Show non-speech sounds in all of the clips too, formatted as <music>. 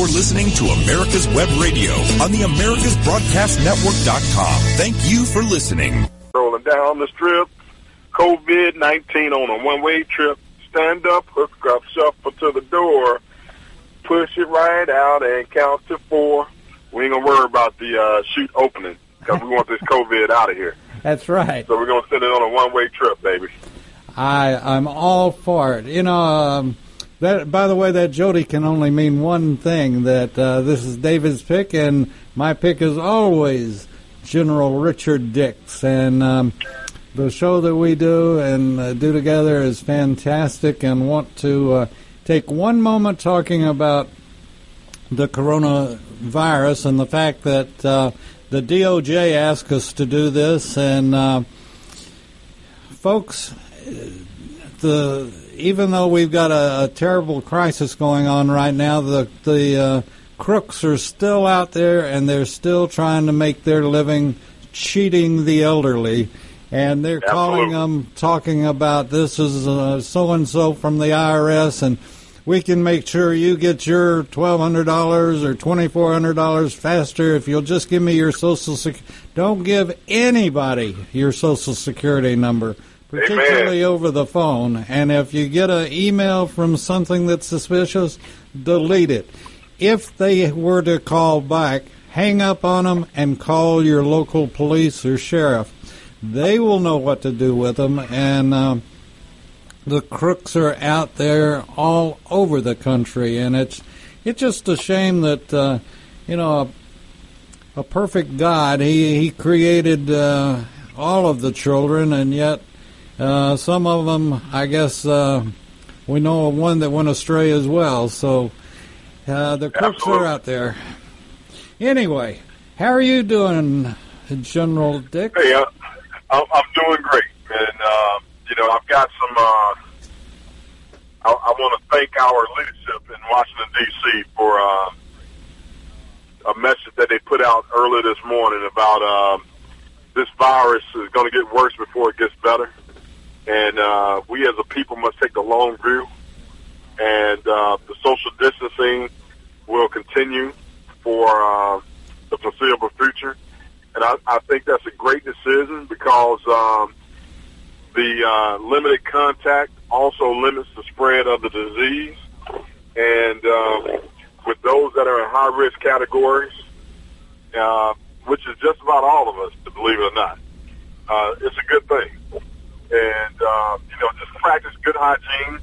You're listening to America's Web Radio on the AmericasBroadcastNetwork.com. Thank you for listening. Rolling down the strip, COVID 19 on a one way trip. Stand up, hook up, shuffle to the door, push it right out and count to four. We ain't gonna worry about the uh, chute opening because we want this COVID out of here. That's right. So we're gonna send it on a one way trip, baby. I I'm all for it. You know, um, that by the way, that Jody can only mean one thing. That uh, this is David's pick, and my pick is always General Richard Dix, and um, the show that we do and uh, do together is fantastic. And want to uh, take one moment talking about the coronavirus and the fact that uh, the DOJ asked us to do this, and uh, folks, the even though we've got a, a, terrible crisis going on right now, the the uh, crooks are still out there, and they're still trying to make their living cheating the elderly. And they're Absolutely. calling them, talking about this is so and so from the IRS, and we can make sure you get your twelve hundred dollars or twenty four hundred dollars faster if you'll just give me your social sec. Don't give anybody your social security number, particularly Amen. over the phone. And if you get an email from something that's suspicious, delete it. If they were to call back, hang up on them and call your local police or sheriff. They will know what to do with them, and. Um, the crooks are out there all over the country, and it's it's just a shame that uh, you know a, a perfect God he he created uh, all of the children, and yet uh, some of them, I guess, uh, we know of one that went astray as well. So uh, the crooks Absolutely. are out there. Anyway, how are you doing, General Dix? Hey, uh, I'm, I'm doing great, and uh, you know I've got some. Uh, I, I want to thank our leadership in Washington D.C. for uh, a message that they put out earlier this morning about um, this virus is going to get worse before it gets better, and uh, we as a people must take the long view, and uh, the social distancing will continue for uh, the foreseeable future. And I, I think that's a great decision because um, the uh, limited contact also limits the spread of the disease. And um, with those that are in high risk categories, uh, which is just about all of us, to believe it or not, uh, it's a good thing. And, uh, you know, just practice good hygiene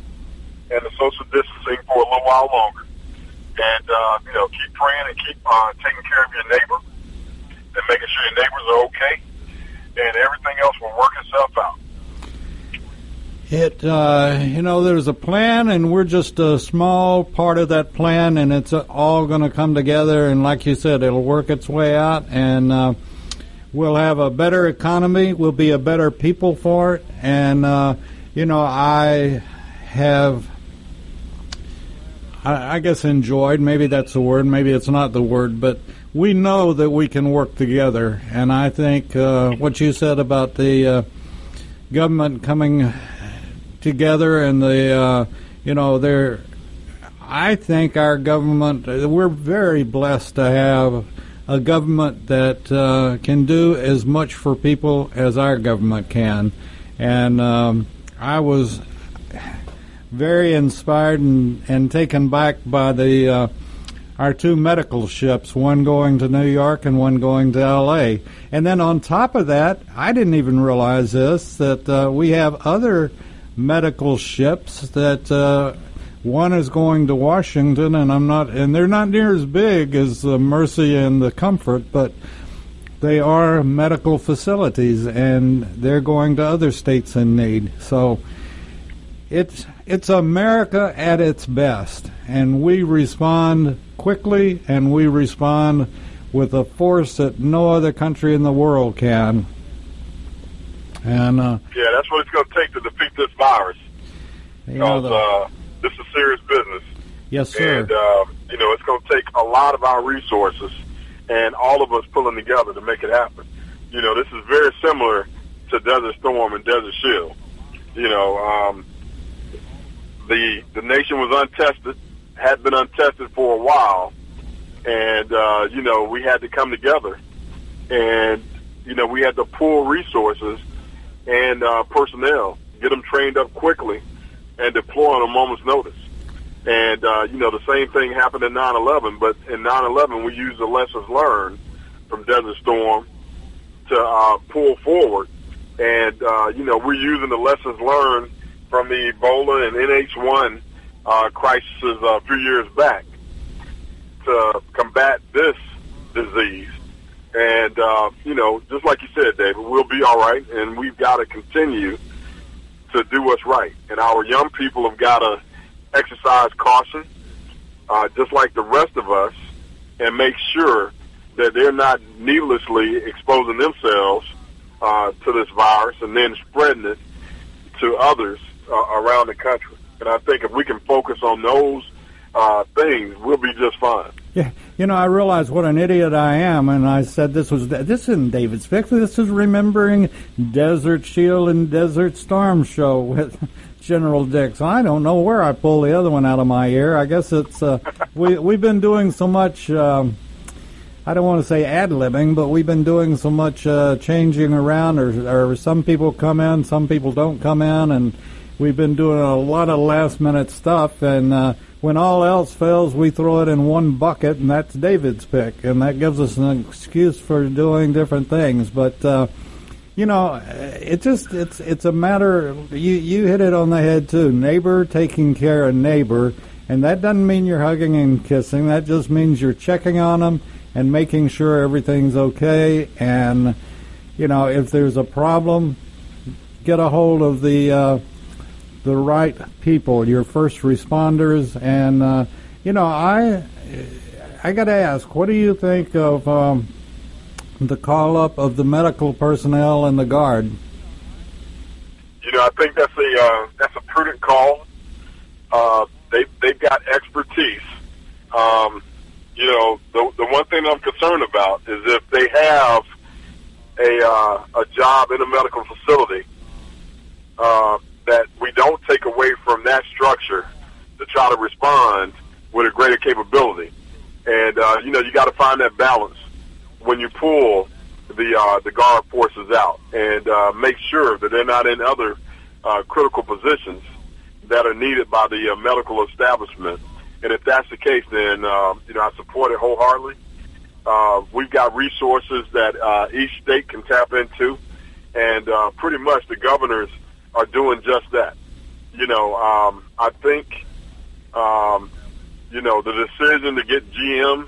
and the social distancing for a little while longer. And, uh, you know, keep praying and keep uh, taking care of your neighbor and making sure your neighbors are okay, and everything else will work itself out. It, uh, you know, there's a plan, and we're just a small part of that plan, and it's all going to come together. And like you said, it'll work its way out, and uh, we'll have a better economy. We'll be a better people for it. And uh, you know, I have, I, I guess, enjoyed. Maybe that's the word. Maybe it's not the word, but we know that we can work together. And I think uh, what you said about the uh, government coming together and the uh, you know they're I think our government we're very blessed to have a government that uh, can do as much for people as our government can and um, I was very inspired and, and taken back by the uh, our two medical ships, one going to New York and one going to L.A. And then on top of that, I didn't even realize this that uh, we have other medical ships that uh, one is going to Washington, and I'm not, and they're not near as big as the Mercy and the Comfort, but they are medical facilities, and they're going to other states in need. So it's it's America at its best, and we respond quickly, and we respond with a force that no other country in the world can. And uh, Yeah, that's what it's going to take to defeat this virus. you know, the, uh, this is serious business. yes, sir. And, uh, you know, it's going to take a lot of our resources and all of us pulling together to make it happen. You know, this is very similar to Desert Storm and Desert Shield. You know, um, the the nation was untested, had been untested for a while, and uh, you know we had to come together, and you know we had to pull resources and uh, personnel, get them trained up quickly, and deploy on a moment's notice. And uh, you know the same thing happened in 9/11, but in 9/11 we used the lessons learned from Desert Storm to uh, pull forward, and uh, you know we're using the lessons learned from the Ebola and NH1 uh, crisis a few years back to combat this disease. And, uh, you know, just like you said, David, we'll be all right, and we've got to continue to do what's right. And our young people have got to exercise caution, uh, just like the rest of us, and make sure that they're not needlessly exposing themselves uh, to this virus and then spreading it to others uh, around the country. And I think if we can focus on those uh, things, we'll be just fine. Yeah, you know, I realize what an idiot I am, and I said this was this isn't David's fix. This is remembering Desert Shield and Desert Storm show with <laughs> General Dix. I don't know where I pulled the other one out of my ear. I guess it's uh, <laughs> we we've been doing so much. Um, I don't want to say ad libbing, but we've been doing so much uh, changing around, or, or some people come in, some people don't come in, and we've been doing a lot of last minute stuff. And uh, when all else fails, we throw it in one bucket, and that's David's pick, and that gives us an excuse for doing different things. But uh, you know, it just it's it's a matter. You you hit it on the head too. Neighbor taking care of neighbor, and that doesn't mean you're hugging and kissing. That just means you're checking on them and making sure everything's okay. And you know, if there's a problem, get a hold of the uh, the right people, your first responders. And uh, you know, I I got to ask, what do you think of um, the call up of the medical personnel and the guard? You know, I think that's a uh, that's a prudent call. Uh, they they've got expertise. Um, you know, the the one thing I'm concerned about is if they have a uh, a job in a medical facility uh, that we don't take away from that structure to try to respond with a greater capability. And uh, you know, you got to find that balance when you pull the uh, the guard forces out, and uh, make sure that they're not in other uh, critical positions that are needed by the uh, medical establishment and if that's the case, then um, you know I support it wholeheartedly. Uh, we've got resources that uh, each state can tap into, and uh, pretty much the governors are doing just that. You know, um, I think um, you know the decision to get GM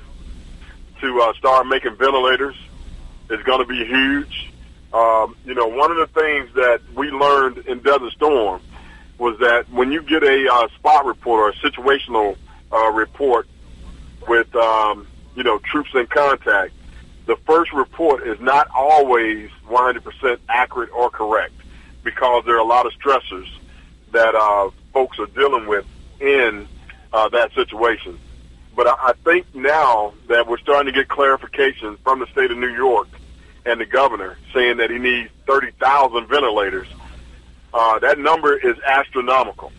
to uh, start making ventilators is going to be huge. Um, you know, one of the things that we learned in Desert Storm was that when you get a uh, spot report or a situational uh, report with um, you know troops in contact, the first report is not always 100% accurate or correct because there are a lot of stressors that uh, folks are dealing with in uh, that situation. But I, I think now that we're starting to get clarification from the state of New York and the governor saying that he needs 30,000 ventilators, uh, that number is astronomical.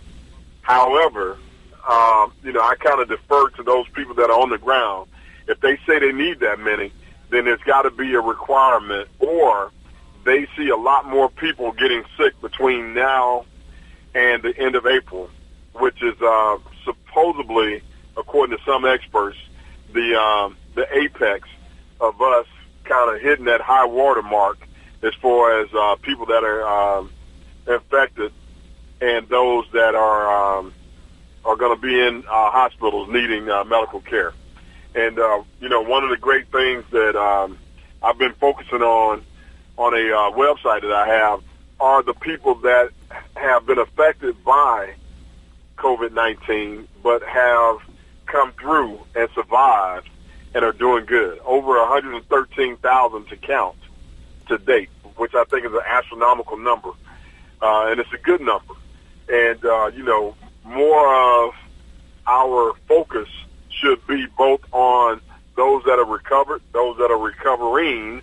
However, um, you know, I kind of defer to those people that are on the ground. If they say they need that many, then there's got to be a requirement, or they see a lot more people getting sick between now and the end of April, which is uh, supposedly, according to some experts, the um, the apex of us kind of hitting that high water mark as far as uh, people that are um, infected and those that are um, are going to be in uh, hospitals needing uh, medical care. And, uh, you know, one of the great things that um, I've been focusing on on a uh, website that I have are the people that have been affected by COVID-19 but have come through and survived and are doing good. Over 113,000 to count to date, which I think is an astronomical number. Uh, and it's a good number. And, uh, you know, more of our focus should be both on those that are recovered, those that are recovering,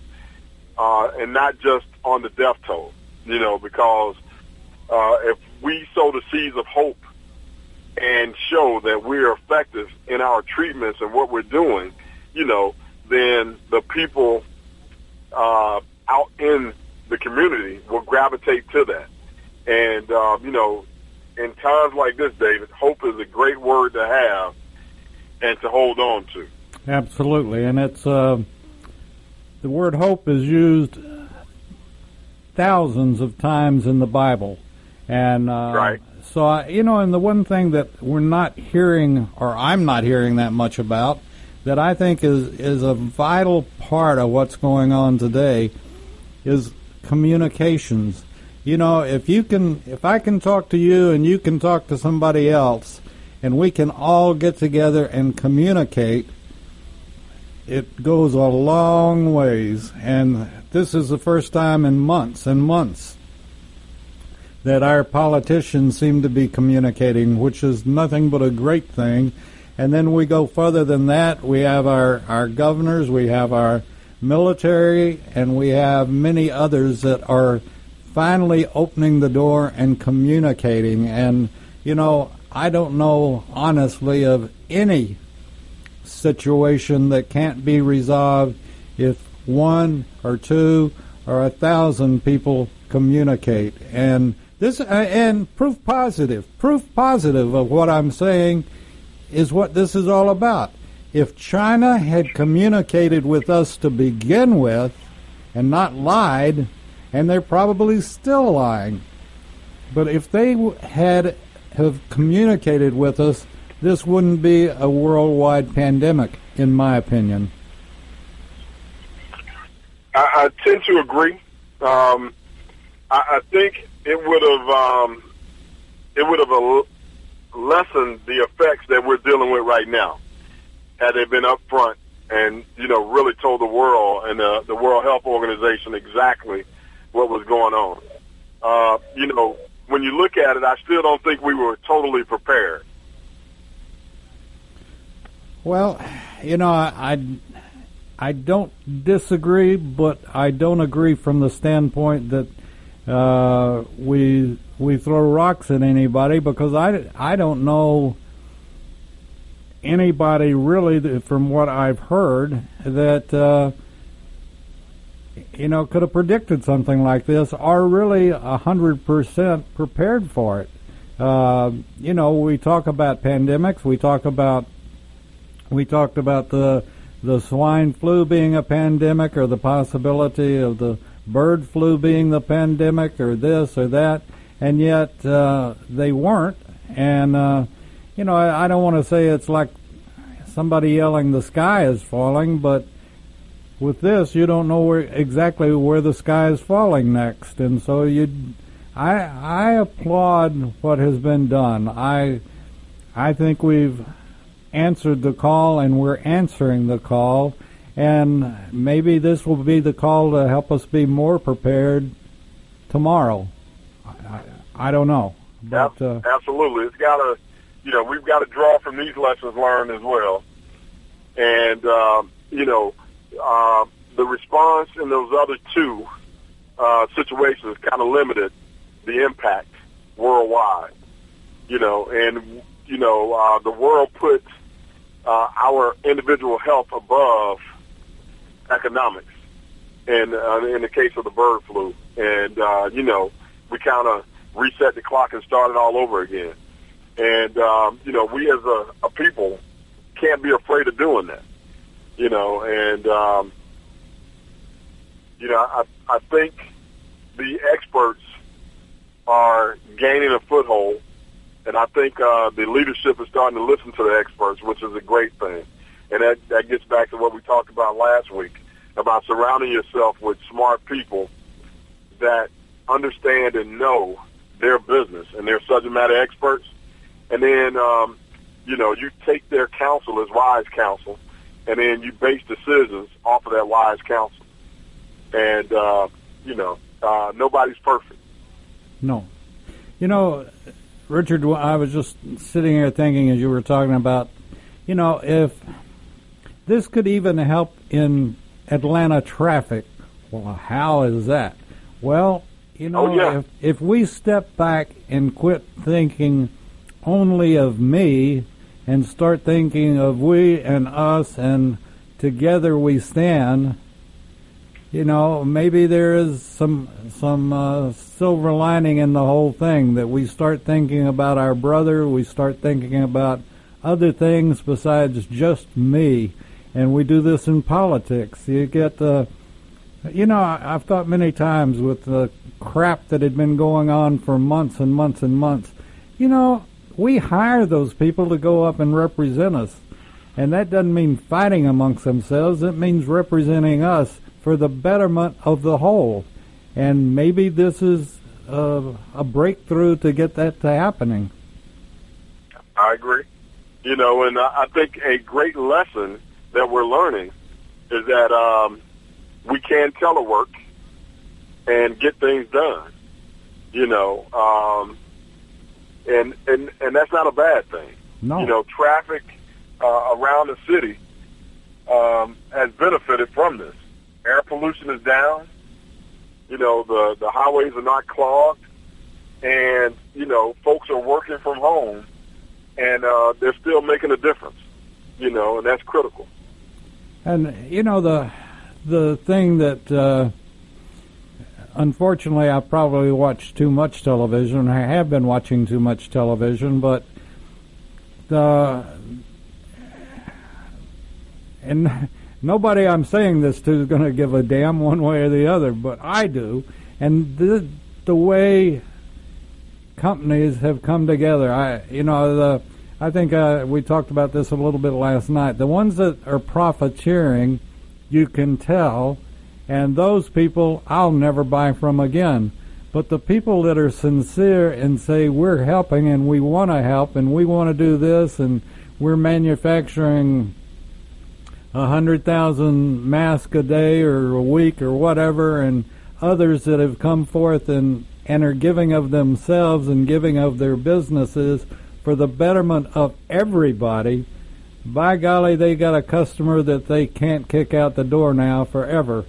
uh, and not just on the death toll. You know, because uh, if we sow the seeds of hope and show that we're effective in our treatments and what we're doing, you know, then the people uh, out in the community will gravitate to that. And, uh, you know, in times like this, David, hope is a great word to have and to hold on to. Absolutely. And it's, uh, the word hope is used thousands of times in the Bible. And, uh, right. So, I, you know, and the one thing that we're not hearing, or I'm not hearing that much about, that I think is is a vital part of what's going on today, is communications. You know, if you can, if I can talk to you and you can talk to somebody else, and we can all get together and communicate, it goes a long ways. And this is the first time in months and months that our politicians seem to be communicating, which is nothing but a great thing. And then we go further than that. We have our, our governors, we have our military, and we have many others that are finally opening the door and communicating. And, you know, I don't know honestly of any situation that can't be resolved if one or two or a thousand people communicate. And this uh, and proof positive, proof positive of what I'm saying is what this is all about. If China had communicated with us to begin with and not lied, and they're probably still lying, but if they had have communicated with us, this wouldn't be a worldwide pandemic, in my opinion. I, I tend to agree. Um, I, I think it would have um, it would have lessened the effects that we're dealing with right now had they been upfront and you know really told the world and uh, the World Health Organization exactly what was going on. Uh, you know, when you look at it, I still don't think we were totally prepared. Well, you know, I, I, don't disagree, but I don't agree from the standpoint that uh, we we throw rocks at anybody because I, I don't know anybody really from what I've heard that uh, you know could have predicted something like this or really hundred percent prepared for it. Uh, you know, we talk about pandemics. We talk about we talked about the the swine flu being a pandemic or the possibility of the bird flu being the pandemic or this or that, and yet uh, they weren't. And uh, you know, I, I don't want to say it's like somebody yelling the sky is falling, but with this, you don't know where exactly where the sky is falling next, and so you. I I applaud what has been done. I I think we've answered the call and we're answering the call and maybe this will be the call to help us be more prepared tomorrow. I, I don't know. But, uh, Absolutely. It's got to, you know, we've got to draw from these lessons learned as well. And, um, you know, uh, the response in those other two uh, situations kind of limited the impact worldwide. You know, and, you know, uh, the world puts uh, our individual health above economics. And uh, in the case of the bird flu, and uh, you know, we kind of reset the clock and started all over again. And um, you know, we as a, a people can't be afraid of doing that. You know, and um, you know, I, I think the experts are gaining a foothold, and I think uh, the leadership is starting to listen to the experts, which is a great thing. And that, that gets back to what we talked about last week about surrounding yourself with smart people that understand and know their business and they're subject matter experts. And then, um, you know, you take their counsel as wise counsel and then you base decisions off of that wise counsel. And, uh, you know, uh, nobody's perfect. No. You know, Richard, I was just sitting here thinking as you were talking about, you know, if this could even help in Atlanta traffic. Well, how is that? Well, you know, oh, yeah. if, if we step back and quit thinking only of me and start thinking of we and us and together we stand. You know, maybe there is some some uh, silver lining in the whole thing that we start thinking about our brother, we start thinking about other things besides just me, and we do this in politics. You get the, uh, you know, I've thought many times with the crap that had been going on for months and months and months. You know, we hire those people to go up and represent us. And that doesn't mean fighting amongst themselves. It means representing us for the betterment of the whole. And maybe this is a, a breakthrough to get that to happening. I agree. You know, and I think a great lesson that we're learning is that um, we can telework and get things done. You know, um, and and and that's not a bad thing. No. You know, traffic uh, around the city um, has benefited from this. Air pollution is down. You know, the the highways are not clogged, and you know, folks are working from home, and uh, they're still making a difference. You know, and that's critical. And you know the the thing that. Uh, unfortunately, I probably watched too much television. I have been watching too much television, but the and nobody I'm saying this to is going to give a damn one way or the other, but I do. And the the way companies have come together, I you know the I think uh, we talked about this a little bit last night. The ones that are profiteering, you can tell, and those people I'll never buy from again. But the people that are sincere and say we're helping and we want to help and we want to do this and we're manufacturing a hundred thousand masks a day or a week or whatever, and others that have come forth and and are giving of themselves and giving of their businesses for the betterment of everybody. By golly, they got a customer that they can't kick out the door now forever.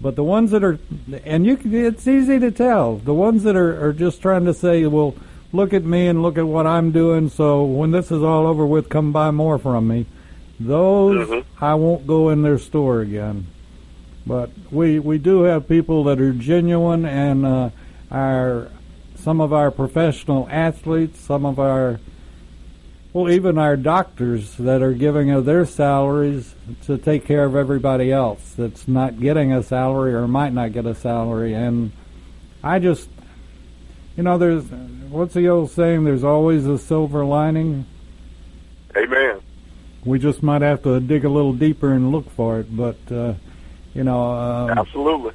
But the ones that are, and you, can, it's easy to tell. The ones that are, are just trying to say, well, look at me and look at what I'm doing. So when this is all over with, come buy more from me. Those Mhm. I won't go in their store again. But we we do have people that are genuine, and uh, our some of our professional athletes, some of our well, even our doctors that are giving of their salaries to take care of everybody else that's not getting a salary or might not get a salary. And I just, you know, there's what's the old saying? There's always a silver lining. Amen. We just might have to dig a little deeper and look for it. But uh, you know, um, Absolutely.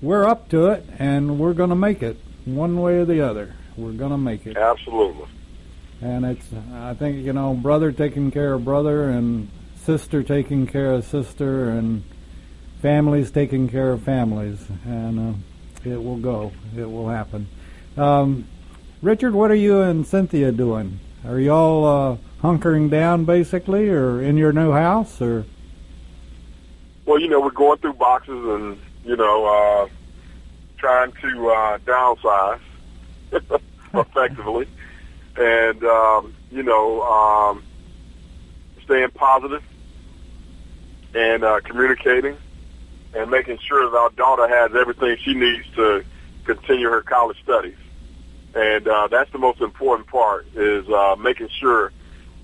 we're up to it, and we're going to make it one way or the other. We're going to make it. Absolutely. and it's I think you know brother taking care of brother and sister taking care of sister and families taking care of families and uh, it will go it will happen um, Richard what are you and Cynthia doing are y'all uh, hunkering down basically or in your new house or Well, you know, we're going through boxes and, you know, uh, trying to uh, downsize <laughs> effectively. And, um, you know, um, staying positive and uh, communicating and making sure that our daughter has everything she needs to continue her college studies. And uh, that's the most important part is uh, making sure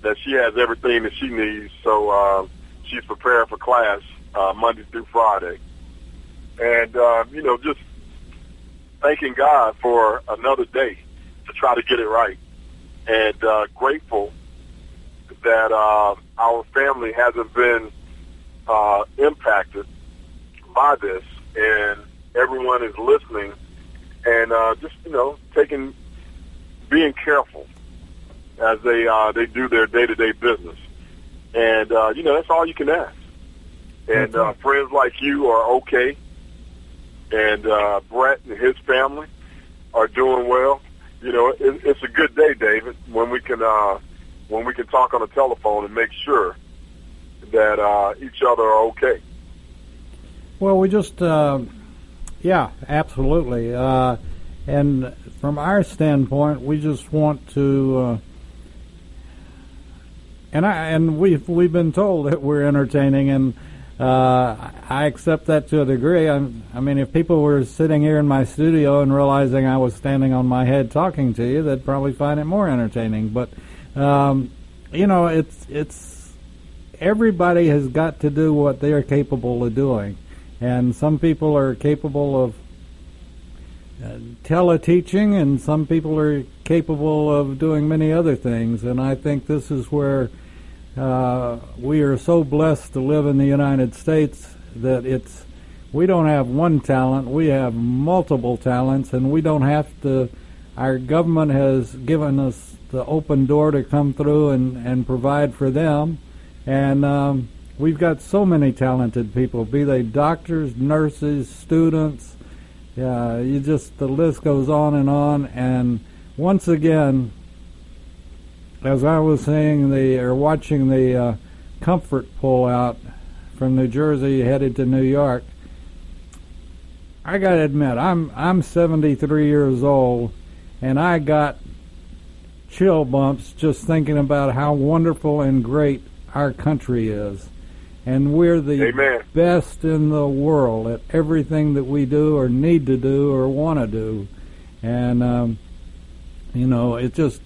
that she has everything that she needs so uh, she's prepared for class uh, Monday through Friday. And, uh, you know, just thanking God for another day to try to get it right. And uh, grateful that uh, our family hasn't been uh, impacted by this and everyone is listening and uh, just, you know, taking, being careful as they, uh, they do their day-to-day business. And, uh, you know, that's all you can ask. And uh, friends like you are okay. And uh, Brett and his family are doing well. You know, it, it's a good day, David, when we can uh, when we can talk on the telephone and make sure that uh, each other are okay. Well, we just, uh, yeah, absolutely. Uh, and from our standpoint, we just want to uh, and I and we've we've been told that we're entertaining, and uh, I accept that to a degree. I'm, I mean, if people were sitting here in my studio and realizing I was standing on my head talking to you, they'd probably find it more entertaining. But um, you know, it's it's everybody has got to do what they are capable of doing, and some people are capable of uh, teleteaching, and some people are capable of doing many other things. And I think this is where uh, we are so blessed to live in the United States that it's we don't have one talent, we have multiple talents, and we don't have to. Our government has given us the open door to come through and, and provide for them, and um, we've got so many talented people, be they doctors, nurses, students. Yeah, you just the list goes on and on. And once again, as I was saying, the or watching the uh, comfort pull out from New Jersey headed to New York, I got to admit, I'm I'm 73 years old, and I got chill bumps just thinking about how wonderful and great our country is. And we're the Amen. best in the world at everything that we do or need to do or want to do. And, um, you know, it just,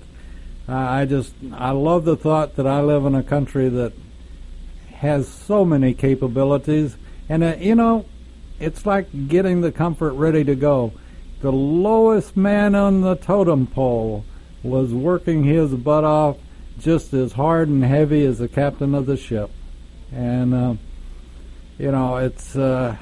I just, I love the thought that I live in a country that has so many capabilities. And, uh, you know, it's like getting the comfort ready to go. The lowest man on the totem pole was working his butt off just as hard and heavy as the captain of the ship. And, uh, you know, it's, uh,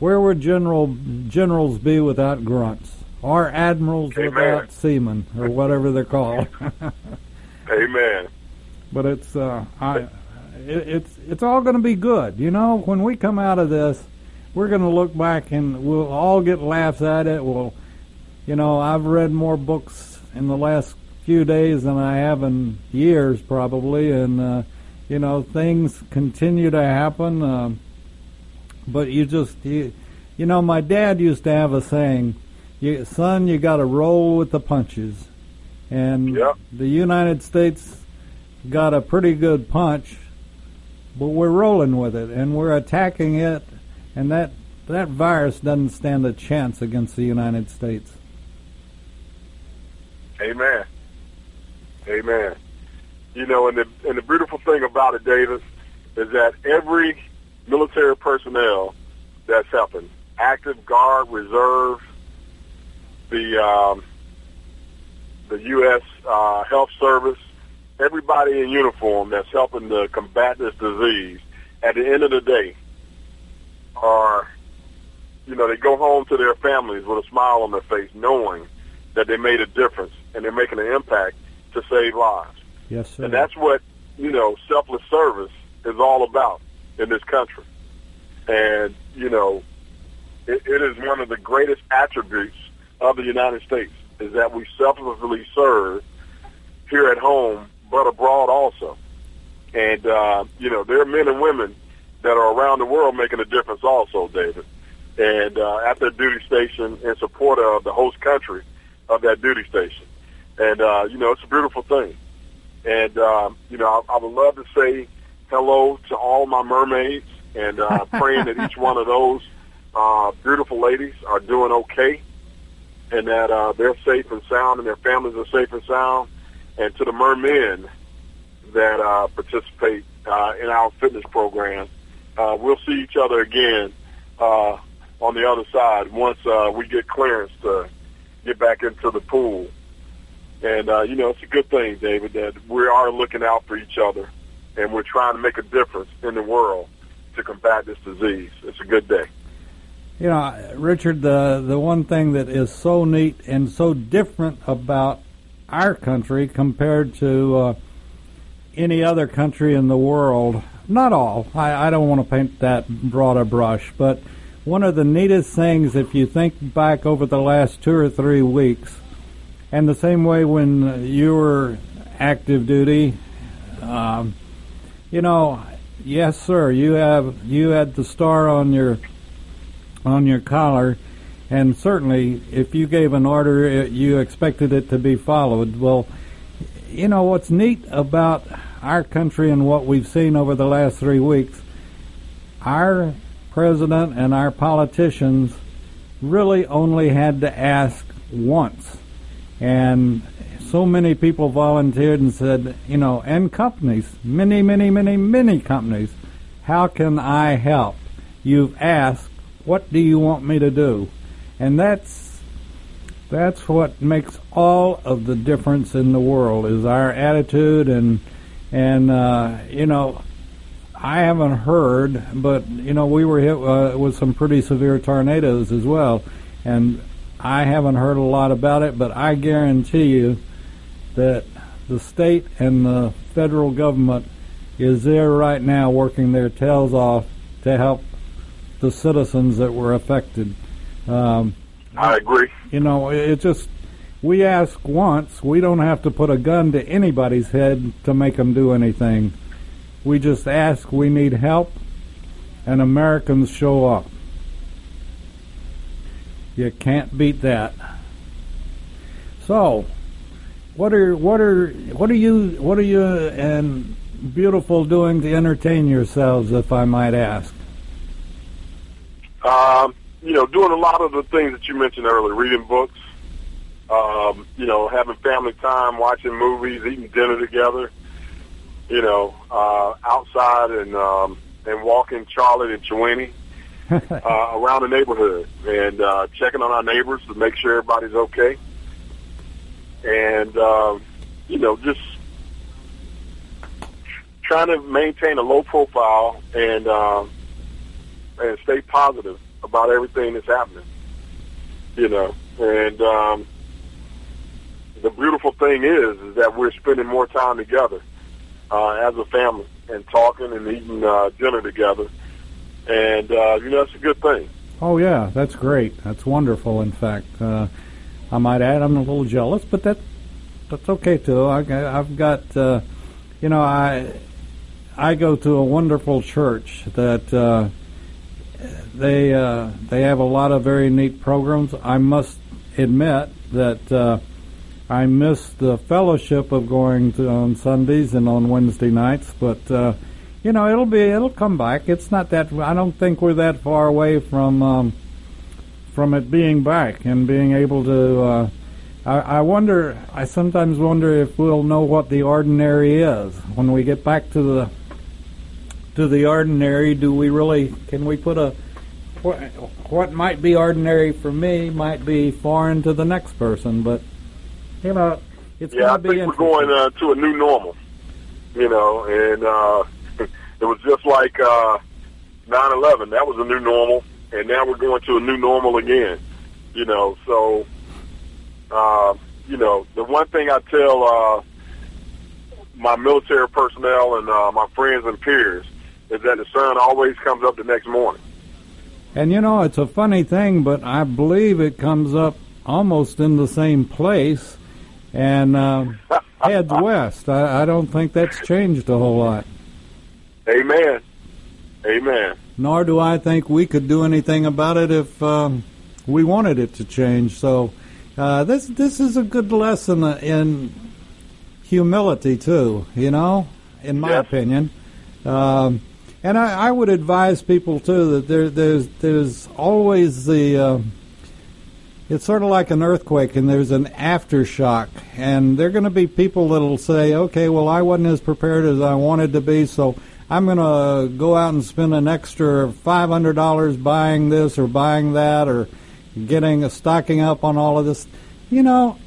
where would general generals be without grunts? Or admirals Amen. without seamen, or whatever they're called. <laughs> Amen. but it's uh, I, it, it's it's all going to be good. You know, when we come out of this, we're going to look back and we'll all get laughs at it. We'll, you know, I've read more books in the last few days than I have in years probably, and uh, you know, things continue to happen. Uh, but you just you, you know, my dad used to have a saying, you, "Son, you got to roll with the punches." And Yep. the United States got a pretty good punch, but we're rolling with it and we're attacking it, and that that virus doesn't stand a chance against the United States. Amen. Amen. You know, and the and the beautiful thing about it, David, is that every military personnel that's helping, active guard, reserve, the um, the U.S. Uh, Health Service, everybody in uniform that's helping to combat this disease, at the end of the day, are you know they go home to their families with a smile on their face, knowing that they made a difference and they're making an impact to save lives. Yes, sir. And that's what, you know, selfless service is all about in this country. And, you know, it, it is one of the greatest attributes of the United States is that we selflessly serve here at home, but abroad also. And, uh, you know, there are men and women that are around the world making a difference also, David. And uh, at their duty station in support of the host country of that duty station. And, uh, you know, it's a beautiful thing. And, um, you know, I, I would love to say hello to all my mermaids and uh, <laughs> praying that each one of those uh, beautiful ladies are doing okay and that uh, they're safe and sound and their families are safe and sound. And to the mermen that uh, participate uh, in our fitness program, uh, we'll see each other again uh, on the other side once uh, we get clearance to get back into the pool. And, uh, you know, it's a good thing, David, that we are looking out for each other and we're trying to make a difference in the world to combat this disease. It's a good day. You know, Richard, the the one thing that is so neat and so different about our country compared to uh, any other country in the world, not all. I, I don't want to paint that broad a brush, but one of the neatest things, if you think back over the last two or three weeks, and the same way when you were active duty, um, you know, yes, sir, you have you had the star on your on your collar, and certainly if you gave an order, it, you expected it to be followed. Well, you know what's neat about our country and what we've seen over the last three weeks, our president and our politicians really only had to ask once. And so many people volunteered and said, you know, and companies, many, many, many, many companies, how can I help? You've asked, what do you want me to do? And that's that's what makes all of the difference in the world is our attitude and and uh, you know I haven't heard, but you know we were hit uh, with some pretty severe tornadoes as well, and I haven't heard a lot about it. But I guarantee you that the state and the federal government is there right now working their tails off to help the citizens that were affected. Um, I agree. You know, it just we ask once. We don't have to put a gun to anybody's head to make them do anything. We just ask. We need help, and Americans show up. You can't beat that. So, what are what are what are you what are you and beautiful doing to entertain yourselves, if I might ask? Um, you know, doing a lot of the things that you mentioned earlier, reading books, um, you know, having family time, watching movies, eating dinner together, you know, uh, outside and um, and walking Charlotte and Chewini <laughs> uh, around the neighborhood and uh, checking on our neighbors to make sure everybody's okay. And, um, you know, just trying to maintain a low profile and um, and stay positive about everything that's happening. You know, and um, the beautiful thing is, is that we're spending more time together uh, as a family and talking and eating uh, dinner together, and uh, you know, that's a good thing. Oh yeah, that's great. That's wonderful. In fact, uh, I might add, I'm a little jealous, but that that's okay too. I, I've got, uh, you know, I I go to a wonderful church that. Uh, they uh, they have a lot of very neat programs. I must admit that uh, I miss the fellowship of going to on Sundays and on Wednesday nights, but uh, you know it'll be it'll come back. It's not that I don't think we're that far away from um, from it being back and being able to. Uh, I, I wonder. I sometimes wonder if we'll know what the ordinary is when we get back to the to the ordinary. Do we really? Can we put a what, what might be ordinary for me might be foreign to the next person, but you know, it's yeah. I going to be think we're going uh, to a new normal. You know, and uh, <laughs> it was just like uh, 9/11. That was a new normal, and now we're going to a new normal again. You know, so uh, you know, the one thing I tell uh, my military personnel and uh, my friends and peers is that the sun always comes up the next morning. And you know, it's a funny thing, but I believe it comes up almost in the same place and uh, heads <laughs> west. I, I don't think that's changed a whole lot. Amen. Amen. Nor do I think we could do anything about it if um, we wanted it to change. So uh, this this is a good lesson in humility too. You know, in my Yes. opinion. Um, and I, I would advise people too that there, there's there's always the uh, it's sort of like an earthquake and there's an aftershock. And there are going to be people that'll say okay well I wasn't as prepared as I wanted to be so I'm going to go out and spend an extra $500 buying this or buying that or getting a stocking up on all of this. You know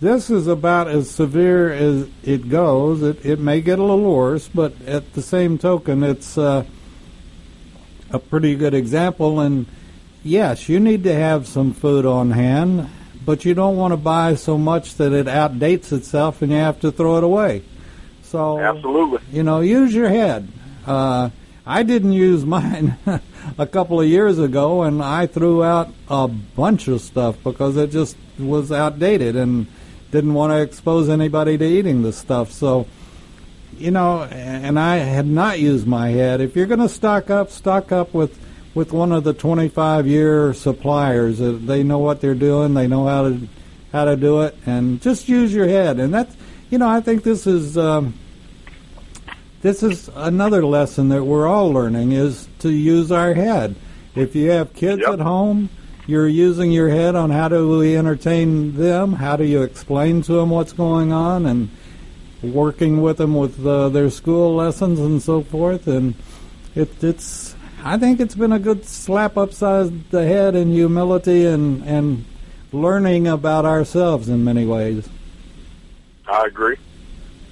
this is about as severe as it goes. It, it may get a little worse, but at the same token, it's uh, a pretty good example. And yes, you need to have some food on hand, but you don't want to buy so much that it outdates itself and you have to throw it away. So, Absolutely. you know, use your head. Uh, I didn't use mine <laughs> a couple of years ago, and I threw out a bunch of stuff because it just was outdated and didn't want to expose anybody to eating the stuff. So, you know, and I had not used my head. If you're going to stock up, stock up with with one of the 25 year suppliers. Uh, They know what they're doing. They know how to how to do it, and just use your head. And that's, you know, I think this is um, this is another lesson that we're all learning is to use our head. If you have kids Yep. at home, you're using your head on how do we entertain them, how do you explain to them what's going on, and working with them with uh, their school lessons and so forth. And it, it's, I think it's been a good slap upside the head in humility and and learning about ourselves in many ways. I agree.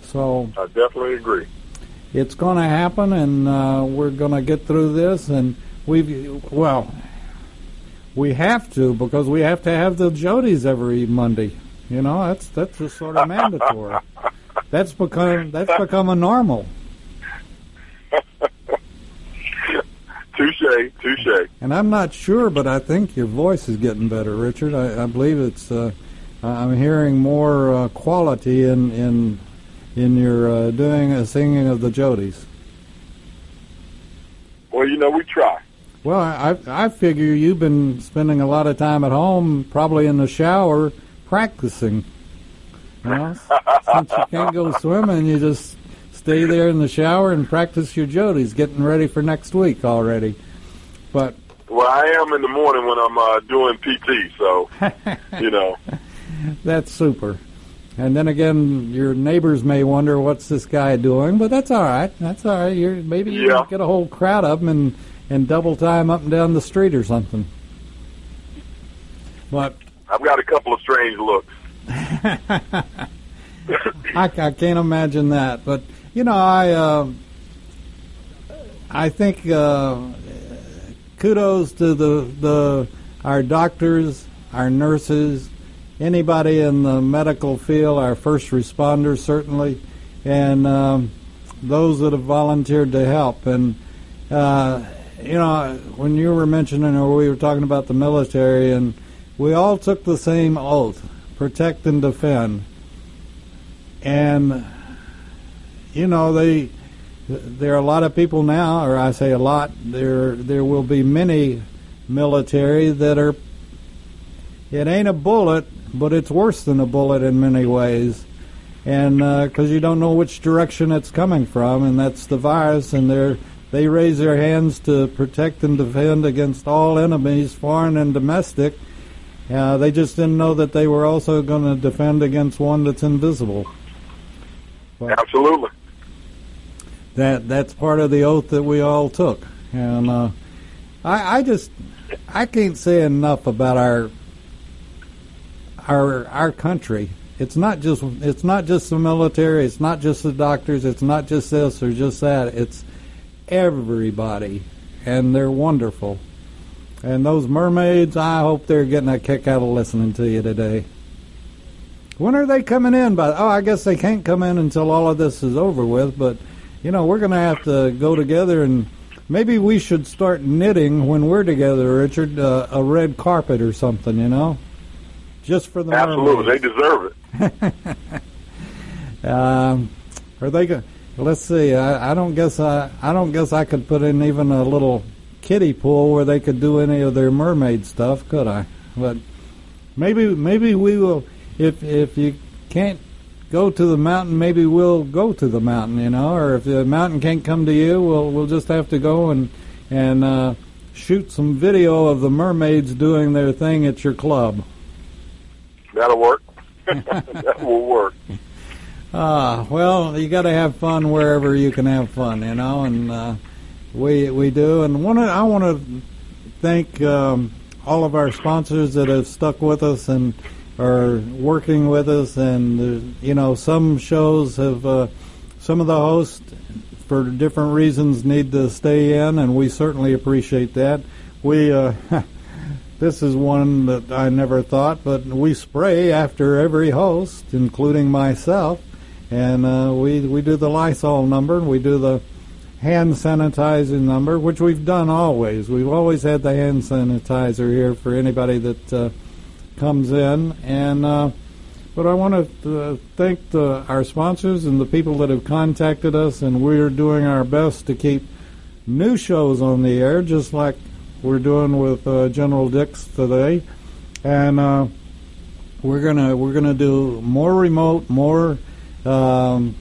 So I definitely agree. it's going to happen, and uh, we're going to get through this. And we've well, we have to because we have to have the Jodies every Monday. You know, that's that's just sort of mandatory. That's become that's become a normal. Touche, touche. And I'm not sure, but I think your voice is getting better, Richard. I, I believe it's. Uh, I'm hearing more uh, quality in in in your uh, doing a singing of the Jodies. Well, you know, we try. Well, I I figure you've been spending a lot of time at home, probably in the shower, practicing. You know, since you can't go swimming, you just stay there in the shower and practice your Jodies, getting ready for next week already. But Well, I am in the morning when I'm uh, doing PT, so <laughs> you know. that's super. And then again, your neighbors may wonder what's this guy doing, but that's all right. That's all right. You're maybe you Yeah. get a whole crowd of them and and double time up and down the street or something. But I've got a couple of strange looks. <laughs> I, I can't imagine that. But you know, I uh, I think uh, kudos to the the our doctors, our nurses, anybody in the medical field, our first responders certainly, and um, those that have volunteered to help. And uh, you know, when you were mentioning, or we were talking about the military, and we all took the same oath: protect and defend. And you know they there are a lot of people now or I say a lot there there will be many military that are it ain't a bullet but it's worse than a bullet in many ways. And uh, because you don't know which direction it's coming from and that's the virus and they're they raise their hands to protect and defend against all enemies foreign and domestic. Uh, they just didn't know that they were also going to defend against one that's invisible. Absolutely. that that's part of the oath that we all took. And uh, I, I just I can't say enough about our our our country. It's not just it's not just the military it's not just the doctors it's not just this or just that. It's everybody and they're wonderful and those mermaids I hope they're getting a kick out of listening to you today when are they coming in? But oh, I guess they can't come in until all of this is over with. But you know, we're going to have to go together, and maybe we should start knitting when we're together, Richard. Uh, a red carpet or something, you know, just for the Absolutely. They deserve it. <laughs> Um, are they? Go- let's see. I, I don't guess I. I don't guess I could put in even a little kiddie pool where they could do any of their mermaid stuff, could I? But maybe maybe we will. If if you can't go to the mountain, maybe we'll go to the mountain. You know, or if the mountain can't come to you, we'll we'll just have to go and and uh, shoot some video of the mermaids doing their thing at your club. That'll work. <laughs> <laughs> that will work. Ah, well, you got to have fun wherever you can have fun, you know, and uh, we we do. And one, I want to thank um, all of our sponsors that have stuck with us and are working with us. And uh, you know, some shows have uh, some of the hosts for different reasons need to stay in, and we certainly appreciate that. We. Uh, <laughs> This is one that I never thought, but we spray after every host, including myself, and uh, we we do the Lysol number, and we do the hand sanitizing number, which we've done always. We've always had the hand sanitizer here for anybody that uh, comes in, and uh, but I want to uh, thank the, our sponsors and the people that have contacted us, and we're doing our best to keep new shows on the air, just like we're doing with uh, General Dix today, and uh, we're gonna we're gonna do more remote, more um,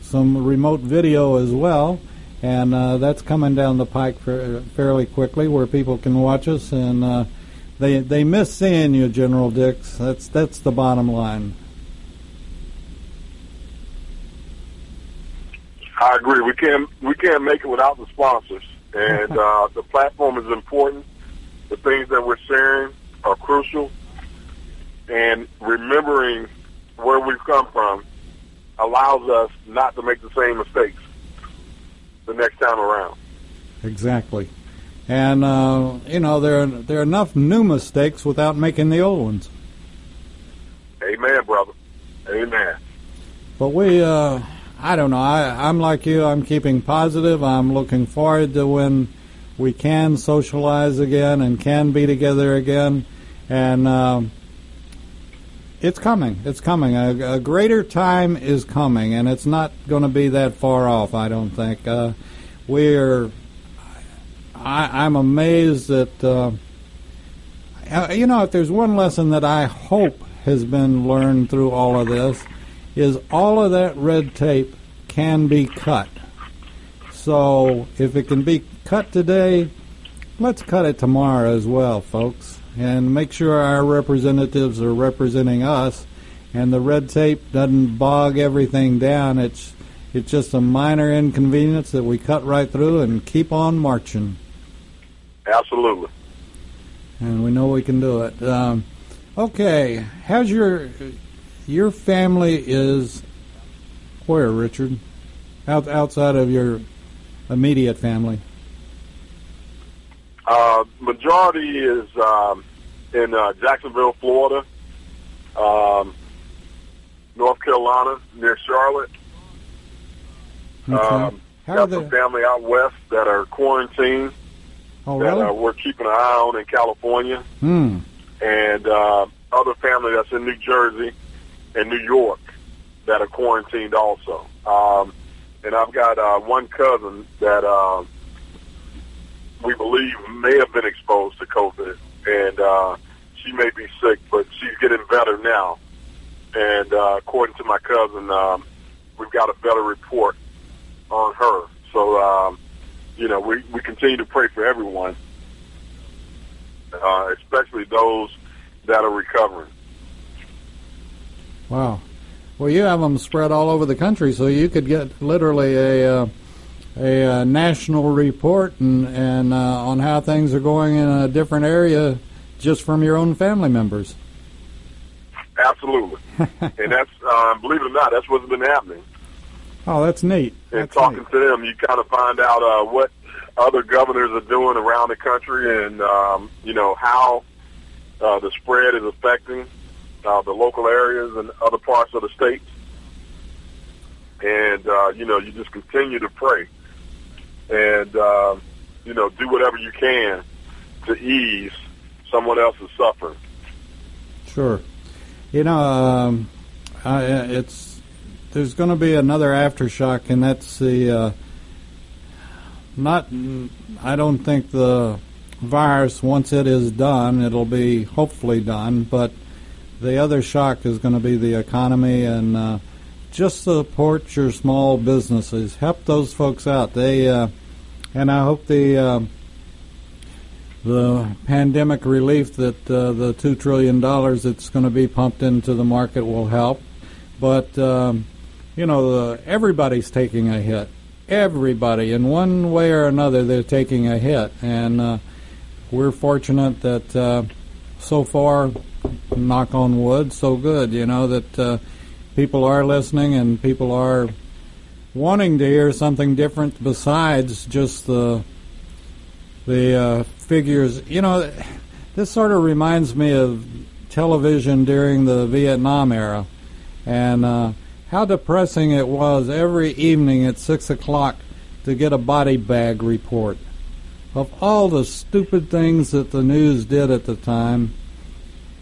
some remote video as well, and uh, that's coming down the pike fairly quickly, where people can watch us and uh, they they miss seeing you, General Dix. That's that's the bottom line. I agree. We can't we can't make it without the sponsors, and <laughs> uh, the platform is important. The things that we're sharing are crucial, and remembering where we've come from allows us not to make the same mistakes the next time around. Exactly. And uh, you know there there are enough new mistakes without making the old ones. Amen, brother. Amen. But we, uh, I don't know. I, I'm like you. I'm keeping positive. I'm looking forward to when we can socialize again and can be together again. And uh, it's coming. It's coming. A, a greater time is coming, and it's not going to be that far off. I don't think. Uh, we're. I, I'm amazed that. Uh, uh, you know, if there's one lesson that I hope has been learned through all of this, is all of that red tape can be cut. So if it can be cut today, let's cut it tomorrow as well, folks, and make sure our representatives are representing us, and the red tape doesn't bog everything down. It's it's just a minor inconvenience that we cut right through and keep on marching. Absolutely. And we know we can do it. Um, okay, how's your your family is where, Richard? Out outside of your immediate family. Uh, majority is um, in uh, Jacksonville, Florida, um, North Carolina, near Charlotte. Okay. Um, got some family out west that are quarantined Oh, that uh, really? we're keeping an eye on in California, Hmm. and uh, other family that's in New Jersey and New York that are quarantined also. Um, and I've got uh, one cousin that uh, we believe may have been exposed to COVID, and uh, she may be sick, but she's getting better now. And uh, according to my cousin, um, we've got a better report on her. So, um, you know, we, we continue to pray for everyone, uh, especially those that are recovering. Wow. Well, you have them spread all over the country, so you could get literally a uh, a uh, national report and and uh, on how things are going in a different area just from your own family members. Absolutely. <laughs> and that's, um, believe it or not, that's what's been happening. Oh, that's neat. And That's talking neat. to them, you kind of find out uh, what other governors are doing around the country and, um, you know, how uh, the spread is affecting uh, the local areas and other parts of the state. And, uh, you know, you just continue to pray and, uh, you know, do whatever you can to ease someone else's suffering. Sure. You know, um, I, it's there's going to be another aftershock, and that's the uh, not. I don't think the virus once it is done, it'll be hopefully done, but the other shock is going to be the economy and uh, just support your small businesses. Help those folks out. They uh, and I hope the. Uh, the pandemic relief that uh, the two trillion dollars that's going to be pumped into the market will help, but um, you know the, everybody's taking a hit. Everybody, in one way or another, they're taking a hit, and uh, we're fortunate that uh, so far, knock on wood, so good. You know that uh, people are listening and people are wanting to hear something different besides just the the uh, figures. You know, this sort of reminds me of television during the Vietnam era, and uh, how depressing it was every evening at six o'clock to get a body bag report of all the stupid things that the news did at the time.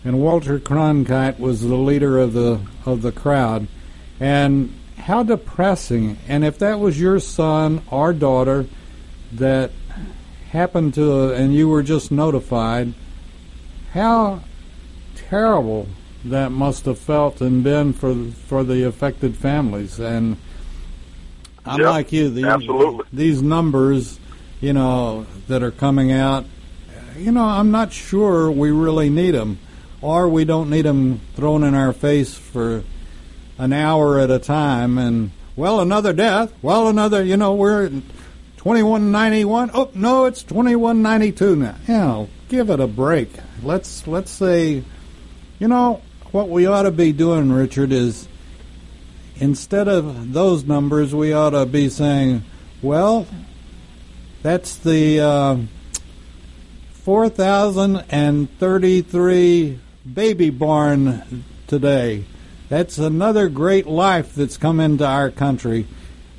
And Walter Cronkite was the leader of the of the crowd, and how depressing. And if that was your son or daughter that happened to, and you were just notified, how terrible that must have felt and been for for the affected families. And I'm Yep, like you, these, absolutely. these numbers, you know, that are coming out. You know, I'm not sure we really need them, or we don't need them thrown in our face for an hour at a time. And well, another death. Well, another. You know, we're 2191. Oh no, it's 2192 now. You know, give it a break. Let's let's say, you know, what we ought to be doing, Richard, is instead of those numbers, we ought to be saying, well, that's the uh, 4,033 baby born today. That's another great life that's come into our country.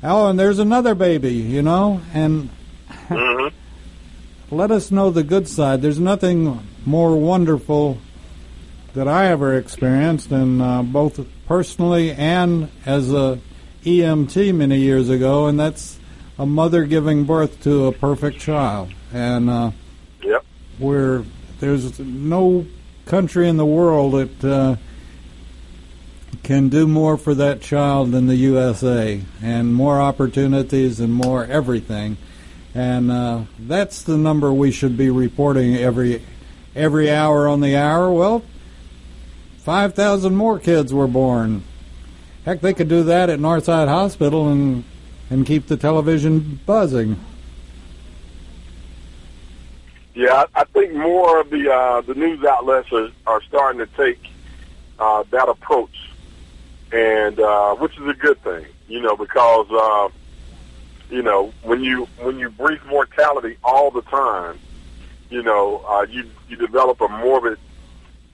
Oh, and there's another baby, you know, and hmm let us know the good side. There's nothing more wonderful that I ever experienced, and uh, both personally and as a EMT many years ago, and that's a mother giving birth to a perfect child. And uh, Yep. where there's no country in the world that uh, can do more for that child than the USA, and more opportunities and more everything. And uh, that's the number we should be reporting every every hour on the hour. Well, five thousand more kids were born. Heck, they could do that at Northside Hospital and and keep the television buzzing. Yeah, I, think more of the uh, the news outlets are, are starting to take uh, that approach, and uh, which is a good thing, you know, because uh, you know when you when you brief mortality all the time, you know, uh, you you develop a morbid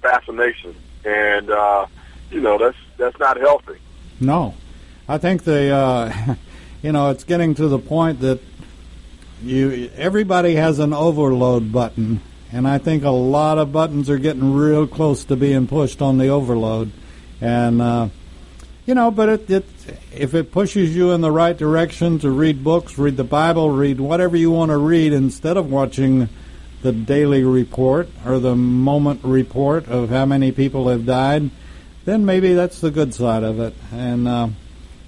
fascination, and uh, you know that's that's not healthy. No, I think the uh, <laughs> you know it's getting to the point that you everybody has an overload button, and I think a lot of buttons are getting real close to being pushed on the overload, and uh, you know, but it, it if it pushes you in the right direction to read books, read the Bible, read whatever you want to read instead of watching the daily report or the moment report of how many people have died, then maybe that's the good side of it. And uh,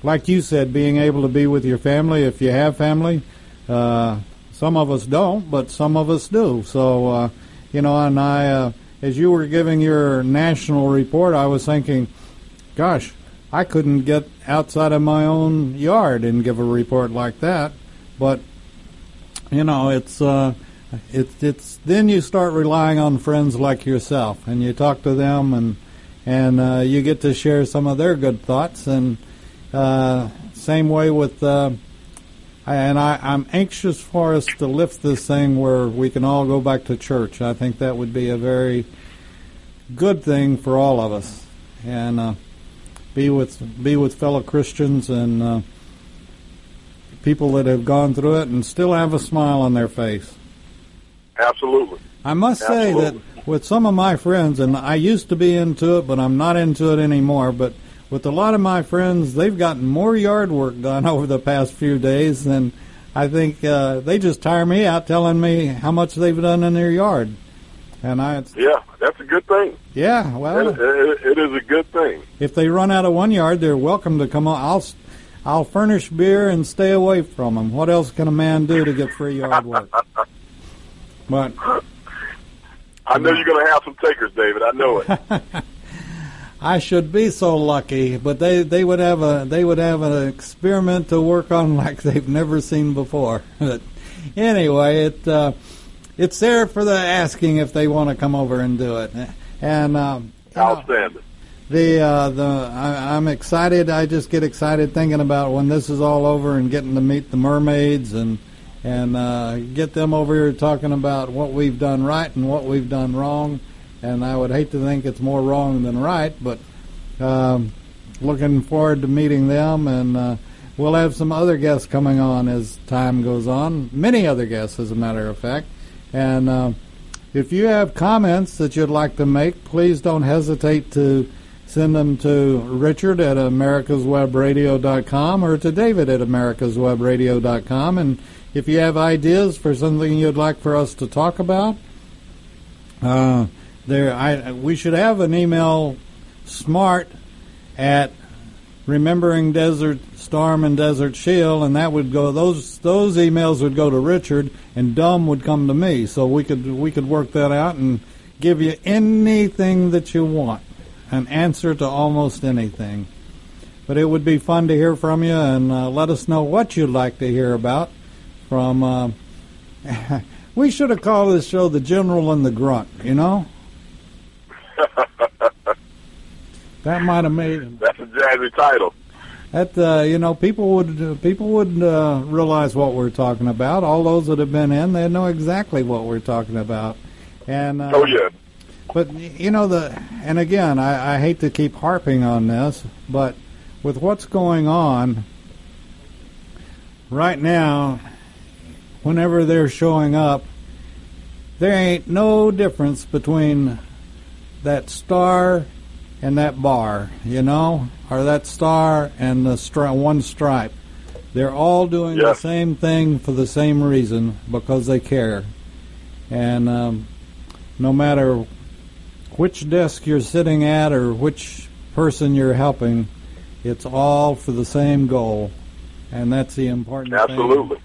like you said, being able to be with your family if you have family. Uh, some of us don't, but some of us do. So, uh, you know, and I, uh, as you were giving your national report, I was thinking, gosh, I couldn't get outside of my own yard and give a report like that. But, you know, it's, uh, it's, it's, then you start relying on friends like yourself and you talk to them and, and, uh, you get to share some of their good thoughts and, uh, same way with, uh, and I, I'm anxious for us to lift this thing where we can all go back to church. I think that would be a very good thing for all of us, and uh, be with be with fellow Christians and uh, people that have gone through it and still have a smile on their face. Absolutely. I must say Absolutely. that with some of my friends, and I used to be into it, but I'm not into it anymore. But with a lot of my friends, they've gotten more yard work done <laughs> over the past few days than I think uh, they just tire me out telling me how much they've done in their yard. And I, it's, Yeah, that's a good thing. yeah, well, it, it is a good thing. if they run out of one yard, they're welcome to come on. I'll, I'll furnish beer and stay away from them. What else can a man do to get free yard work? <laughs> But I know you're going to have some takers, David. I know it. <laughs> I should be so lucky, but they, they would have a they would have an experiment to work on <laughs> like they've never seen before. <laughs> But anyway, it uh, it's there for the asking if they want to come over and do it. And um, Outstanding. the uh, the I, I'm excited. I just get excited thinking about when this is all over and getting to meet the mermaids and and uh, get them over here talking about what we've done right and what we've done wrong. And I would hate to think it's more wrong than right, but um, looking forward to meeting them. And uh, we'll have some other guests coming on as time goes on. Many other guests, as a matter of fact. And uh, if you have comments that you'd like to make, please don't hesitate to send them to Richard at americaswebradio.com or to David at americaswebradio.com. And if you have ideas for something you'd like for us to talk about, uh, there, I we should have an email smart at remembering Desert Storm and Desert Shield, and that would go those those emails would go to Richard, and dumb would come to me. So we could we could work that out and give you anything that you want, an answer to almost anything. But it would be fun to hear from you, and uh, let us know what you'd like to hear about. From uh, <laughs> we should have called this show "The General and the Grunt," you know. <laughs> that might have made That's a jazzy title. that uh, you know people would uh, people would uh, realize what we're talking about. All those that have been in, they know exactly what we're talking about. And uh, Oh yeah. but you know the and again, I, I hate to keep harping on this, but with what's going on right now, whenever they're showing up, there ain't no difference between that star and that bar, you know, or that star and the stri- one stripe. They're all doing the same thing for the same reason because they care. And um, no matter which desk you're sitting at or which person you're helping, it's all for the same goal. And that's the important thing. Absolutely.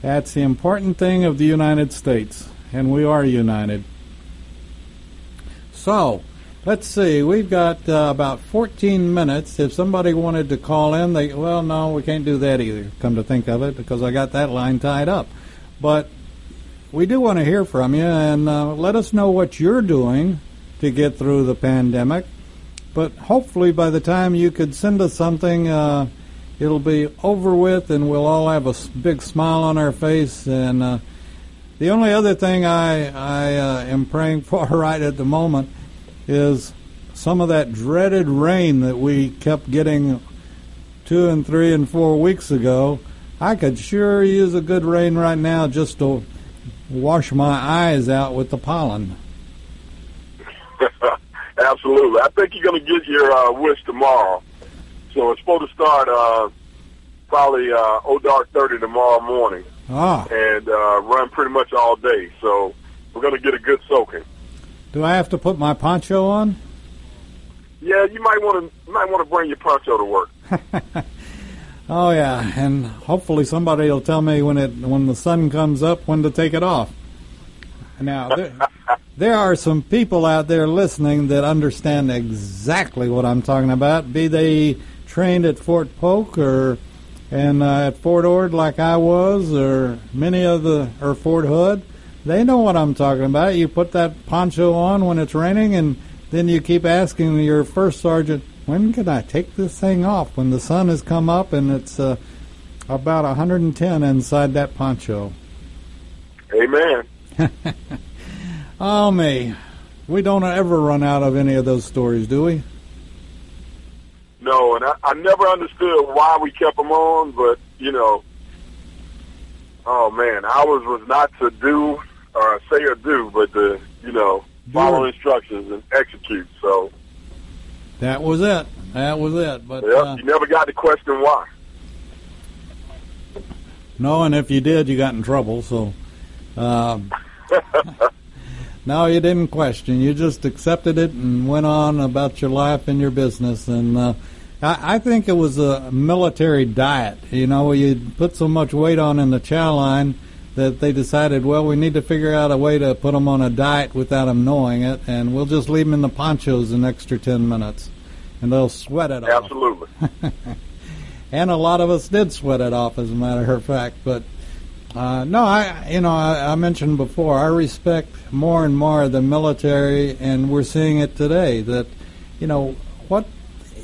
That's the important thing of the United States, and we are united. So, let's see. We've got uh, about 14 minutes. If somebody wanted to call in, they well, no, we can't do that either. Come to think of it, because I got that line tied up. But we do want to hear from you, and uh, let us know what you're doing to get through the pandemic. But hopefully, by the time you could send us something. Uh, it'll be over with and we'll all have a big smile on our face and uh, the only other thing I, I uh, am praying for <laughs> right at the moment is some of that dreaded rain that we kept getting two and three and four weeks ago. I could sure use a good rain right now just to wash my eyes out with the pollen. <laughs> Absolutely. I think you're going to get your uh, wish tomorrow. So it's supposed to start uh, probably uh, oh dark thirty tomorrow morning Ah, and uh, run pretty much all day. So we're going to get a good soaking. do I have to put my poncho on? Yeah, you might want to you might want to bring your poncho to work. <laughs> Oh yeah, and hopefully somebody will tell me when it when the sun comes up when to take it off. Now there, <laughs> there are some people out there listening that understand exactly what I'm talking about. Be they trained at Fort Polk or and uh, at Fort Ord like I was, or many of the or Fort Hood, they know what I'm talking about. You put that poncho on when it's raining, and then you keep asking your first sergeant, "When can I take this thing off?" When the sun has come up and it's uh, about 110 inside that poncho. Amen. <laughs> Oh me, we don't ever run out of any of those stories, do we? No, and I, I never understood why we kept them on, but you know, oh man, ours was not to do or say or do, but to you know follow instructions and execute. So That was it. That was it. But yeah, uh, you never got to question why. no, and if you did, you got in trouble. So, um, <laughs> no, you didn't question. You just accepted it and went on about your life and your business. And uh, I, I think it was a military diet. You know, you put so much weight on in the chow line that they decided, well, we need to figure out a way to put them on a diet without them knowing it, and we'll just leave them in the ponchos an extra ten minutes, and they'll sweat it off. Absolutely. <laughs> and a lot of us did sweat it off, as a matter of fact. But uh, no, I you know I, I mentioned before I respect more and more the military, and we're seeing it today. That you know what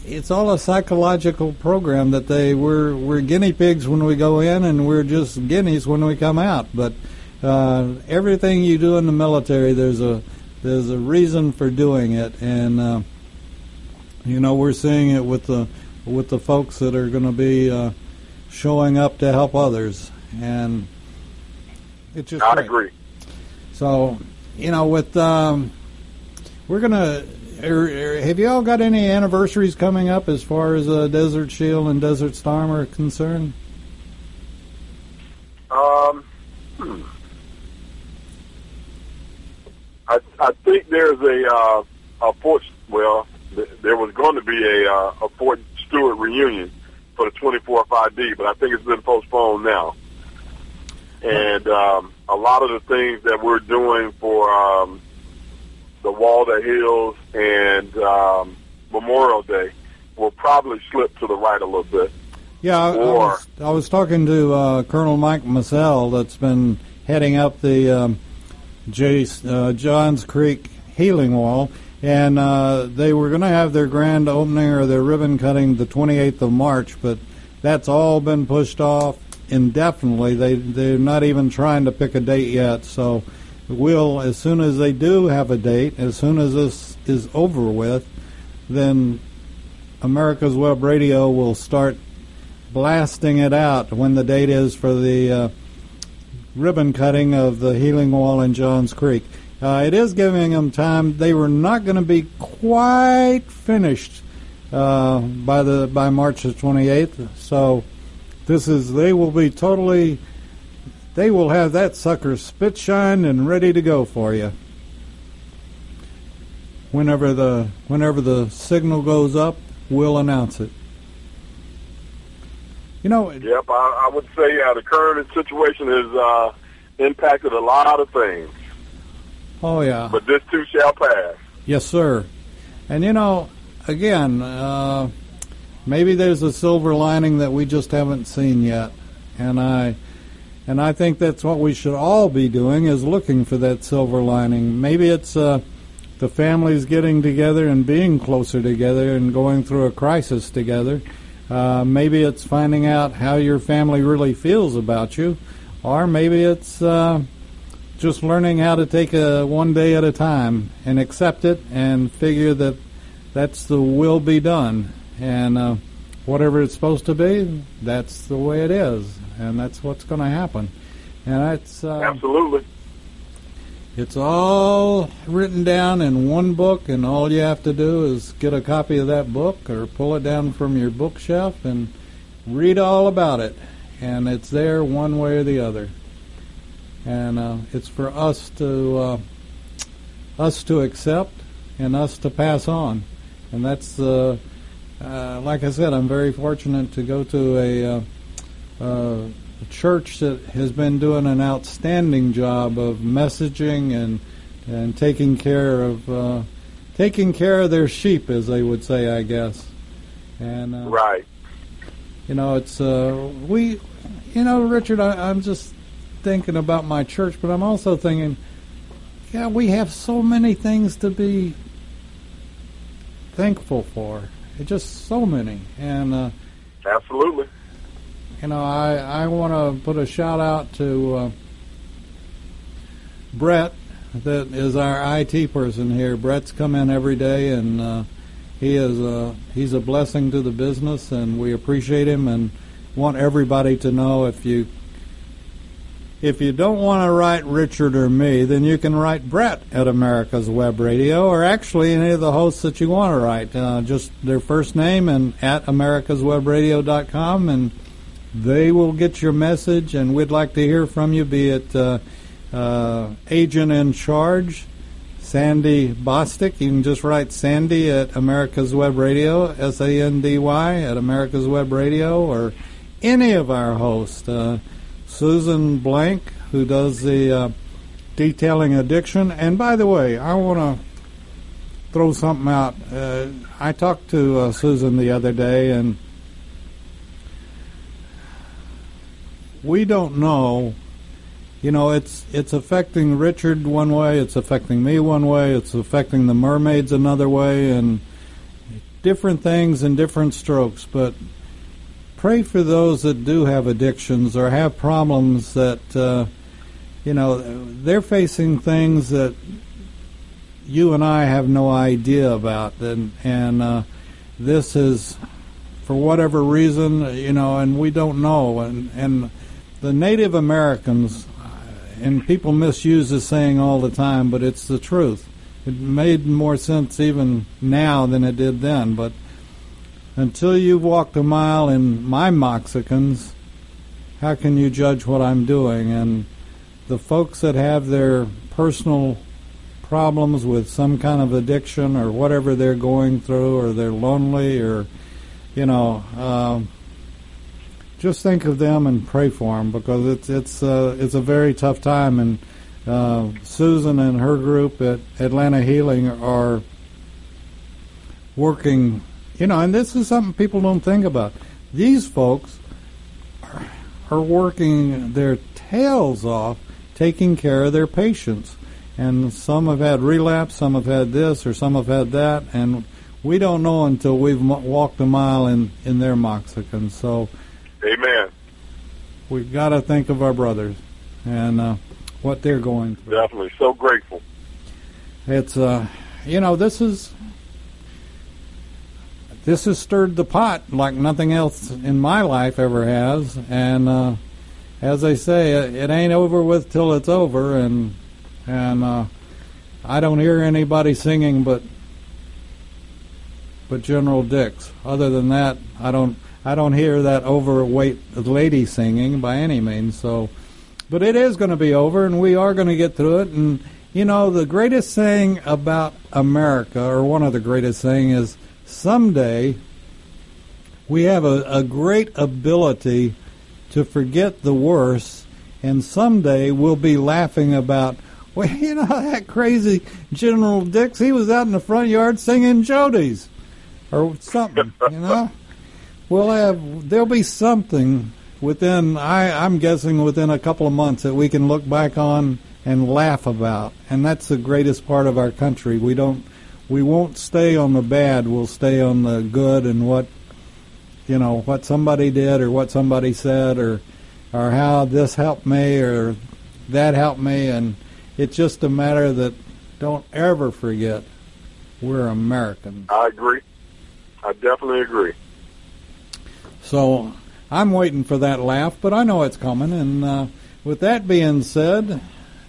it's all a psychological program that they we're we're guinea pigs when we go in, and we're just guineas when we come out. But uh, everything you do in the military, there's a there's a reason for doing it, and uh, you know we're seeing it with the with the folks that are going to be uh, showing up to help others, and it's just I great. agree. So, you know, with um, we're gonna. Er, er, have you all got any anniversaries coming up as far as uh, Desert Shield and Desert Storm are concerned? Um, hmm. I, I think there's a uh, a Fort well, th- there was going to be a uh, a Fort Stewart reunion for the 24 5D, but I think it's been postponed now. And um, a lot of the things that we're doing for um, the Waldo Hills and um, Memorial Day will probably slip to the right a little bit. Yeah, I, I, was, I was talking to uh, Colonel Mike Massell that's been heading up the um, J, uh, Johns Creek Healing Wall, and uh, they were going to have their grand opening or their ribbon cutting the 28th of March, but that's all been pushed off indefinitely. They they're not even trying to pick a date yet. So we'll as soon as they do have a date, as soon as this is over with, then America's Web Radio will start blasting it out when the date is for the uh, ribbon cutting of the healing wall in Johns Creek. Uh, it is giving them time. They were not going to be quite finished uh, by the by March the 28th. So this is they will be totally. They will have that sucker spit shine and ready to go for you. Whenever the whenever the signal goes up, we'll announce it. You know. Yep, I, I would say uh, the current situation has uh, impacted a lot of things. Oh yeah. But this too shall pass. Yes, sir. And you know, again, uh, maybe there's a silver lining that we just haven't seen yet, and I. And I think that's what we should all be doing is looking for that silver lining. Maybe it's uh, the families getting together and being closer together and going through a crisis together. Uh, maybe it's finding out how your family really feels about you, or maybe it's uh, just learning how to take it one day at a time and accept it and figure that that's the will be done, and uh, whatever it's supposed to be, that's the way it is, and that's what's going to happen, and that's uh, absolutely. It's all written down in one book, and all you have to do is get a copy of that book or pull it down from your bookshelf and read all about it. And it's there one way or the other. And uh, it's for us to uh, us to accept and us to pass on. And that's uh, uh like I said, I'm very fortunate to go to a uh, a church that has been doing an outstanding job of messaging and and taking care of uh, taking care of their sheep, as they would say, I guess. And uh, right, you know, it's uh, we, you know, Richard, I, I'm just thinking about my church, but I'm also thinking, yeah, we have so many things to be thankful for. Just so many, and uh, absolutely you know, I, I want to put a shout out to uh, Brett, that is our IT person here. Brett's come in every day, and uh, he is a, he's a blessing to the business, and we appreciate him and want everybody to know if you if you don't want to write Richard or me, then you can write Brett at America's Web Radio, or actually any of the hosts that you want to write. Uh, just their first name and at americaswebradio.com, and they will get your message, and we'd like to hear from you, be it uh, uh, agent in charge, Sandy Bostic. You can just write Sandy at America's Web Radio, S A N D Y, at America's Web Radio, or any of our hosts. Uh, Susan Blank, who does the uh, detailing addiction. And by the way, I want to throw something out. Uh, I talked to uh, Susan the other day, and we don't know. You know, it's it's affecting Richard one way, it's affecting me one way, it's affecting the mermaids another way, and different things and different strokes. But pray for those that do have addictions or have problems that uh, you know they're facing things that you and I have no idea about, and and uh, this is for whatever reason, you know, and we don't know, and and the Native Americans, and people misuse this saying all the time, but it's the truth. It made more sense even now than it did then, but until you've walked a mile in my Moxicans, how can you judge what I'm doing? And the folks that have their personal problems with some kind of addiction or whatever they're going through, or they're lonely, or you know, um, just think of them and pray for them because it's it's uh, it's a very tough time. And uh, Susan and her group at Atlanta Healing are working, you know, and this is something people don't think about. These folks are, are working their tails off taking care of their patients. And some have had relapse, some have had this, or some have had that, and we don't know until we've walked a mile in, in their moxicum. So, Amen. We've got to think of our brothers and uh, what they're going through. Definitely, so grateful. It's uh, you know, this is this has stirred the pot like nothing else in my life ever has, and uh, as they say, it ain't over with till it's over, and and uh, I don't hear anybody singing but but General Dix. Other than that, I don't I don't hear that overweight lady singing by any means. So, but it is going to be over, and we are going to get through it. And you know, the greatest thing about America, or one of the greatest thing, is someday we have a, a great ability to forget the worst, and someday we'll be laughing about, well, <laughs> you know, that crazy General Dix, he was out in the front yard singing Jodi's or something, you know? We'll have, there'll be something within, I, I'm guessing within a couple of months that we can look back on and laugh about. And that's the greatest part of our country. We don't, we won't stay on the bad. We'll stay on the good and what you know what somebody did or what somebody said or or how this helped me or that helped me and it's just a matter that don't ever forget we're American. I agree. I definitely agree. So I'm waiting for that laugh, but I know it's coming. And uh, with that being said,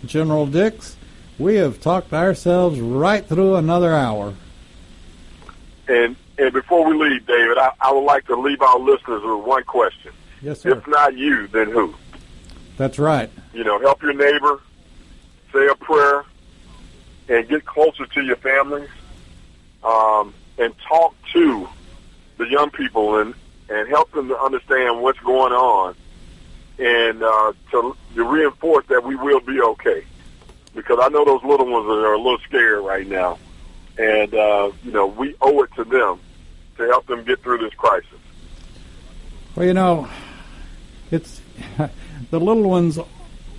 General Dix, we have talked ourselves right through another hour. And and before we leave, David, I, I would like to leave our listeners with one question. Yes, sir. If not you, then who? That's right. You know, help your neighbor, say a prayer, and get closer to your families, um, and talk to the young people and and help them to understand what's going on, and uh, to, to reinforce that we will be okay. Because I know those little ones are a little scared right now and uh, you know we owe it to them to help them get through this crisis. Well, you know, it's <laughs> the little ones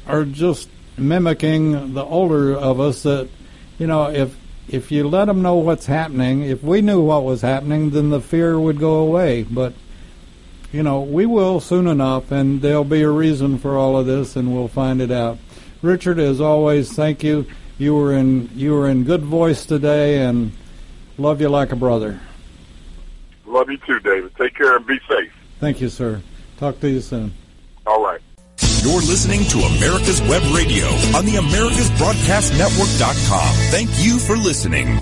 are just mimicking the older of us. That you know, if if you let them know what's happening, if we knew what was happening, then the fear would go away. But you know, we will soon enough, and there'll be a reason for all of this, and we'll find it out. Richard, as always, thank you. You were in you were in good voice today, and love you like a brother. Love you too, David. Take care and be safe. Thank you, sir. Talk to you soon. All right. You're listening to America's Web Radio on the AmericasBroadcastNetwork.com. Thank you for listening.